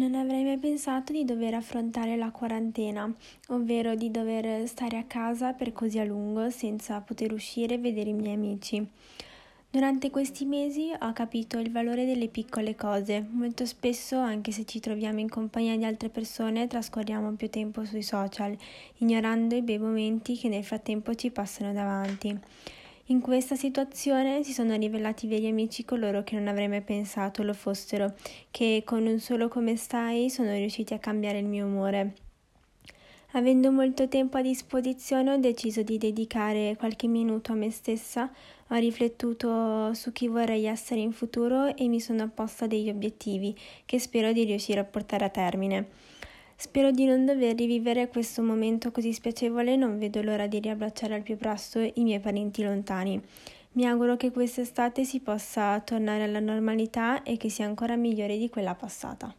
Non avrei mai pensato di dover affrontare la quarantena, ovvero di dover stare a casa per così a lungo senza poter uscire e vedere i miei amici. Durante questi mesi ho capito il valore delle piccole cose. Molto spesso, anche se ci troviamo in compagnia di altre persone, trascorriamo più tempo sui social, ignorando i bei momenti che nel frattempo ci passano davanti. In questa situazione si sono rivelati veri amici coloro che non avrei mai pensato lo fossero, che con un solo come stai sono riusciti a cambiare il mio umore. Avendo molto tempo a disposizione ho deciso di dedicare qualche minuto a me stessa, ho riflettuto su chi vorrei essere in futuro e mi sono posta degli obiettivi che spero di riuscire a portare a termine. Spero di non dover rivivere questo momento così spiacevole e non vedo l'ora di riabbracciare al più presto i miei parenti lontani. Mi auguro che quest'estate si possa tornare alla normalità e che sia ancora migliore di quella passata.